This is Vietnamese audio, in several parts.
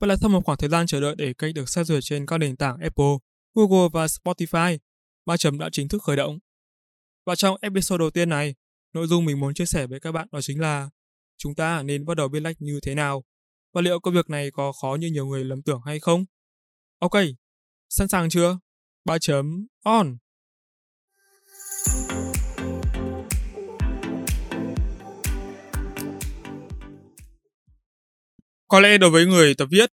Và lại sau một khoảng thời gian chờ đợi để kênh được xét duyệt trên các nền tảng Apple, Google và Spotify, ba chấm đã chính thức khởi động. Và trong episode đầu tiên này, nội dung mình muốn chia sẻ với các bạn đó chính là chúng ta nên bắt đầu biên lách như thế nào và liệu công việc này có khó như nhiều người lầm tưởng hay không? Ok, sẵn sàng chưa? Ba chấm on. Có lẽ đối với người tập viết,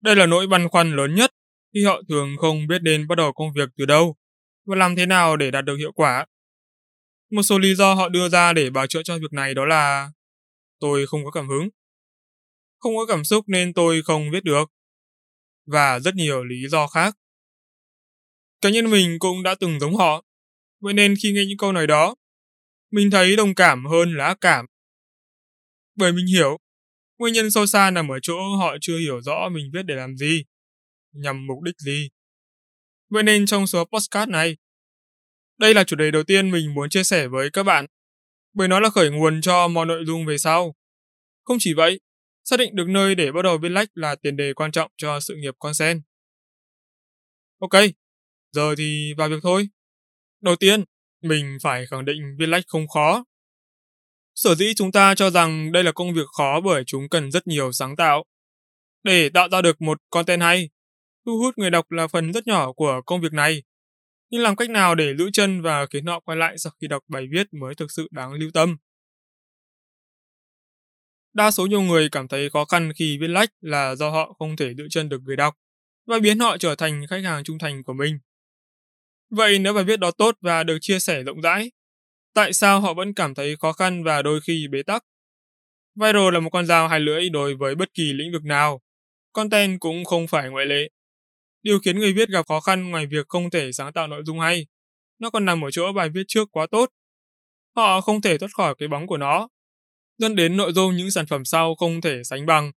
đây là nỗi băn khoăn lớn nhất khi họ thường không biết đến bắt đầu công việc từ đâu và làm thế nào để đạt được hiệu quả. Một số lý do họ đưa ra để bảo chữa cho việc này đó là tôi không có cảm hứng, không có cảm xúc nên tôi không viết được, và rất nhiều lý do khác. Cá nhân mình cũng đã từng giống họ, vậy nên khi nghe những câu nói đó, mình thấy đồng cảm hơn là ác cảm. Bởi mình hiểu, nguyên nhân sâu xa nằm ở chỗ họ chưa hiểu rõ mình viết để làm gì, nhằm mục đích gì. Vậy nên trong số postcard này, đây là chủ đề đầu tiên mình muốn chia sẻ với các bạn, bởi nó là khởi nguồn cho mọi nội dung về sau. Không chỉ vậy, xác định được nơi để bắt đầu viết lách là tiền đề quan trọng cho sự nghiệp con sen. Ok, giờ thì vào việc thôi. Đầu tiên, mình phải khẳng định viết lách không khó. Sở dĩ chúng ta cho rằng đây là công việc khó bởi chúng cần rất nhiều sáng tạo. Để tạo ra được một content hay, thu hút người đọc là phần rất nhỏ của công việc này. Nhưng làm cách nào để giữ chân và khiến họ quay lại sau khi đọc bài viết mới thực sự đáng lưu tâm. Đa số nhiều người cảm thấy khó khăn khi viết lách là do họ không thể giữ chân được người đọc và biến họ trở thành khách hàng trung thành của mình. Vậy nếu bài viết đó tốt và được chia sẻ rộng rãi, tại sao họ vẫn cảm thấy khó khăn và đôi khi bế tắc? Viral là một con dao hai lưỡi đối với bất kỳ lĩnh vực nào. Content cũng không phải ngoại lệ. Điều khiến người viết gặp khó khăn ngoài việc không thể sáng tạo nội dung hay, nó còn nằm ở chỗ bài viết trước quá tốt. Họ không thể thoát khỏi cái bóng của nó, dẫn đến nội dung những sản phẩm sau không thể sánh bằng.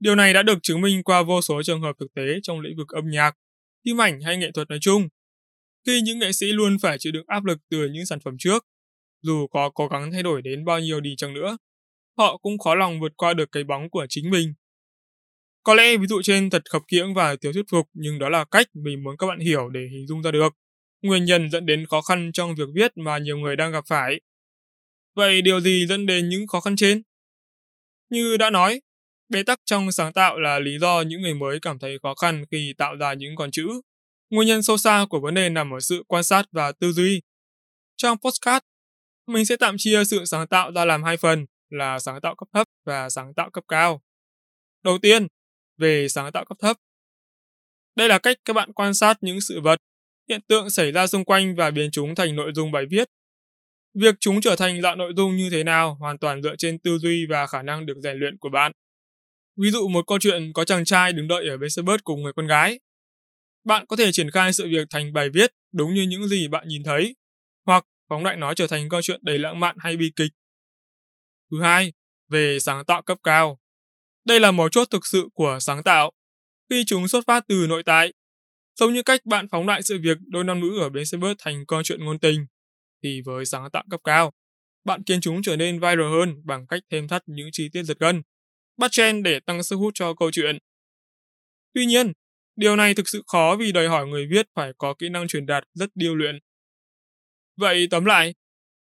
Điều này đã được chứng minh qua vô số trường hợp thực tế trong lĩnh vực âm nhạc, phim ảnh hay nghệ thuật nói chung. Khi những nghệ sĩ luôn phải chịu đựng áp lực từ những sản phẩm trước, dù có cố gắng thay đổi đến bao nhiêu đi chăng nữa, họ cũng khó lòng vượt qua được cái bóng của chính mình. Có lẽ ví dụ trên thật khập khiễng và thiếu thuyết phục nhưng đó là cách mình muốn các bạn hiểu để hình dung ra được nguyên nhân dẫn đến khó khăn trong việc viết mà nhiều người đang gặp phải. Vậy điều gì dẫn đến những khó khăn trên? Như đã nói, bế tắc trong sáng tạo là lý do những người mới cảm thấy khó khăn khi tạo ra những con chữ. Nguyên nhân sâu xa của vấn đề nằm ở sự quan sát và tư duy. Trong postcard, mình sẽ tạm chia sự sáng tạo ra làm hai phần là sáng tạo cấp thấp và sáng tạo cấp cao. Đầu tiên, về sáng tạo cấp thấp. Đây là cách các bạn quan sát những sự vật, hiện tượng xảy ra xung quanh và biến chúng thành nội dung bài viết. Việc chúng trở thành dạng nội dung như thế nào hoàn toàn dựa trên tư duy và khả năng được rèn luyện của bạn. Ví dụ một câu chuyện có chàng trai đứng đợi ở bến xe bus cùng người con gái. Bạn có thể triển khai sự việc thành bài viết đúng như những gì bạn nhìn thấy, hoặc phóng đại nó trở thành câu chuyện đầy lãng mạn hay bi kịch. Thứ hai, về sáng tạo cấp cao. Đây là mấu chốt thực sự của sáng tạo, khi chúng xuất phát từ nội tại. Giống như cách bạn phóng đại sự việc đôi nam nữ ở bến xe bus thành câu chuyện ngôn tình, thì với sáng tạo cấp cao, bạn khiến chúng trở nên viral hơn bằng cách thêm thắt những chi tiết giật gân, bắt trend để tăng sức hút cho câu chuyện. Tuy nhiên, điều này thực sự khó vì đòi hỏi người viết phải có kỹ năng truyền đạt rất điêu luyện. Vậy tóm lại,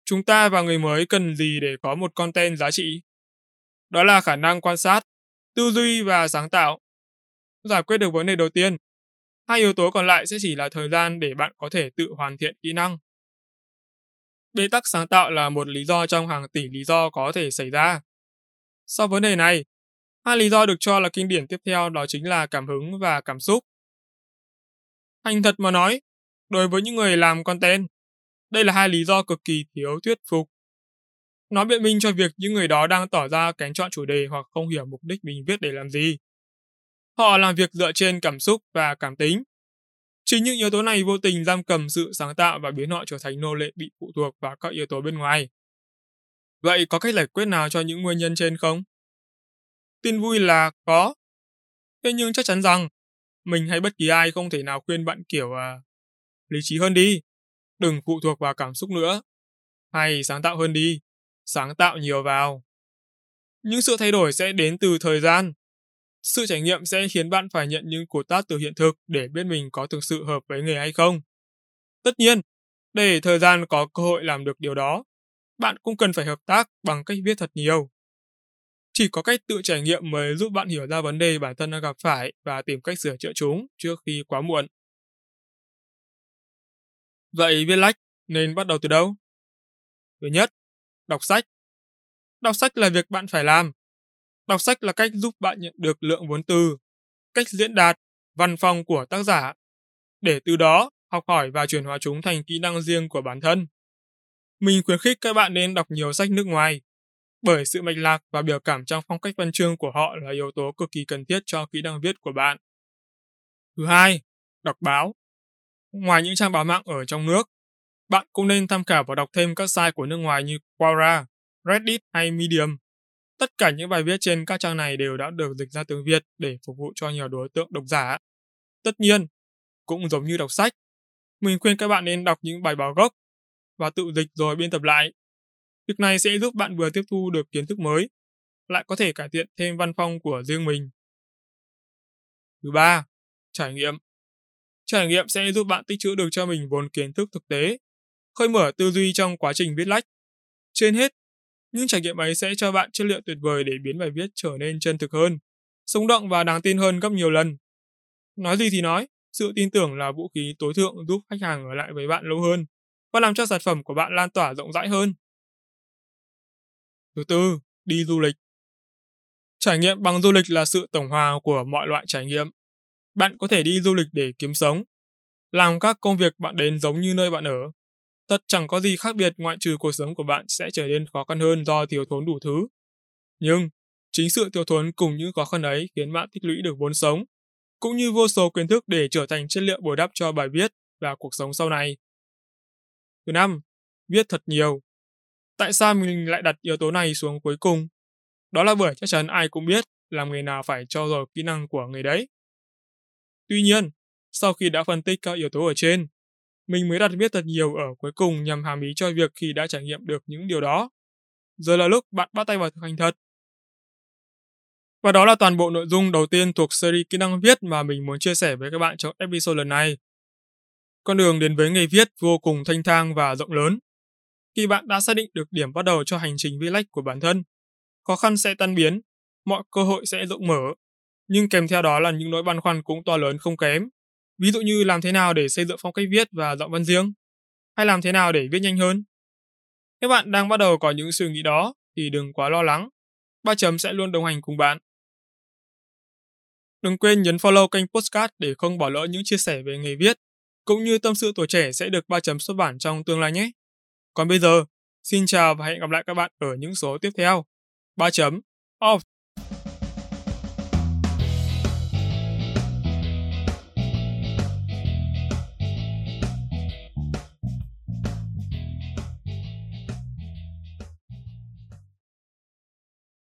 chúng ta và người mới cần gì để có một content giá trị? Đó là khả năng quan sát, tư duy và sáng tạo. Giải quyết được vấn đề đầu tiên, hai yếu tố còn lại sẽ chỉ là thời gian để bạn có thể tự hoàn thiện kỹ năng. Bế tắc sáng tạo là một lý do trong hàng tỷ lý do có thể xảy ra. Sau vấn đề này, hai lý do được cho là kinh điển tiếp theo đó chính là cảm hứng và cảm xúc. Thành thật mà nói, đối với những người làm content, đây là hai lý do cực kỳ thiếu thuyết phục. Nó biện minh cho việc những người đó đang tỏ ra kén chọn chủ đề hoặc không hiểu mục đích mình viết để làm gì. Họ làm việc dựa trên cảm xúc và cảm tính, Chính những yếu tố này vô tình giam cầm sự sáng tạo và biến họ trở thành nô lệ bị phụ thuộc vào các yếu tố bên ngoài. Vậy có cách giải quyết nào cho những nguyên nhân trên không? Tin vui là có. Thế nhưng chắc chắn rằng mình hay bất kỳ ai không thể nào khuyên bạn kiểu à, lý trí hơn đi, đừng phụ thuộc vào cảm xúc nữa, hay sáng tạo hơn đi, sáng tạo nhiều vào. Những sự thay đổi sẽ đến từ thời gian. Sự trải nghiệm sẽ khiến bạn phải nhận những cú tát từ hiện thực để biết mình có thực sự hợp với nghề hay không. Tất nhiên, để thời gian có cơ hội làm được điều đó, bạn cũng cần phải hợp tác bằng cách viết thật nhiều. Chỉ có cách tự trải nghiệm mới giúp bạn hiểu ra vấn đề bản thân đang gặp phải và tìm cách sửa chữa chúng trước khi quá muộn. Vậy viết lách nên bắt đầu từ đâu? Thứ nhất, đọc sách. Đọc sách là việc bạn phải làm. Đọc sách là cách giúp bạn nhận được lượng vốn từ, cách diễn đạt, văn phong của tác giả, để từ đó học hỏi và chuyển hóa chúng thành kỹ năng riêng của bản thân. Mình khuyến khích các bạn nên đọc nhiều sách nước ngoài, bởi sự mạch lạc và biểu cảm trong phong cách văn chương của họ là yếu tố cực kỳ cần thiết cho kỹ năng viết của bạn. Thứ hai, đọc báo. Ngoài những trang báo mạng ở trong nước, bạn cũng nên tham khảo và đọc thêm các site của nước ngoài như Quora, Reddit hay Medium. Tất cả những bài viết trên các trang này đều đã được dịch ra tiếng Việt để phục vụ cho nhiều đối tượng độc giả. Tất nhiên, cũng giống như đọc sách, mình khuyên các bạn nên đọc những bài báo gốc và tự dịch rồi biên tập lại. Việc này sẽ giúp bạn vừa tiếp thu được kiến thức mới, lại có thể cải thiện thêm văn phong của riêng mình. Thứ ba, trải nghiệm. Trải nghiệm sẽ giúp bạn tích trữ được cho mình vốn kiến thức thực tế, khơi mở tư duy trong quá trình viết lách. Trên hết, những trải nghiệm ấy sẽ cho bạn chất liệu tuyệt vời để biến bài viết trở nên chân thực hơn, sống động và đáng tin hơn gấp nhiều lần. Nói gì thì nói, sự tin tưởng là vũ khí tối thượng giúp khách hàng ở lại với bạn lâu hơn và làm cho sản phẩm của bạn lan tỏa rộng rãi hơn. Thứ tư, đi du lịch. Trải nghiệm bằng du lịch là sự tổng hòa của mọi loại trải nghiệm. Bạn có thể đi du lịch để kiếm sống, làm các công việc bạn đến giống như nơi bạn ở. Tất chẳng có gì khác biệt ngoại trừ cuộc sống của bạn sẽ trở nên khó khăn hơn do thiếu thốn đủ thứ. Nhưng, chính sự thiếu thốn cùng những khó khăn ấy khiến bạn tích lũy được vốn sống, cũng như vô số kiến thức để trở thành chất liệu bồi đắp cho bài viết và cuộc sống sau này. Thứ năm, viết thật nhiều. Tại sao mình lại đặt yếu tố này xuống cuối cùng? Đó là bởi chắc chắn ai cũng biết làm nghề nào phải cho dồi kỹ năng của người đấy. Tuy nhiên, sau khi đã phân tích các yếu tố ở trên, mình mới đặt viết thật nhiều ở cuối cùng nhằm hàm ý cho việc khi đã trải nghiệm được những điều đó. Giờ là lúc bạn bắt tay vào thực hành thật. Và đó là toàn bộ nội dung đầu tiên thuộc series kỹ năng viết mà mình muốn chia sẻ với các bạn trong episode lần này. Con đường đến với nghề viết vô cùng thanh thang và rộng lớn. Khi bạn đã xác định được điểm bắt đầu cho hành trình vi lách của bản thân, khó khăn sẽ tan biến, mọi cơ hội sẽ rộng mở, nhưng kèm theo đó là những nỗi băn khoăn cũng to lớn không kém. Ví dụ như làm thế nào để xây dựng phong cách viết và giọng văn riêng, hay làm thế nào để viết nhanh hơn. Nếu bạn đang bắt đầu có những suy nghĩ đó thì đừng quá lo lắng. Ba chấm sẽ luôn đồng hành cùng bạn. Đừng quên nhấn follow kênh Postcard để không bỏ lỡ những chia sẻ về nghề viết, cũng như tâm sự tuổi trẻ sẽ được ba chấm xuất bản trong tương lai nhé. Còn bây giờ, xin chào và hẹn gặp lại các bạn ở những số tiếp theo. 3 chấm off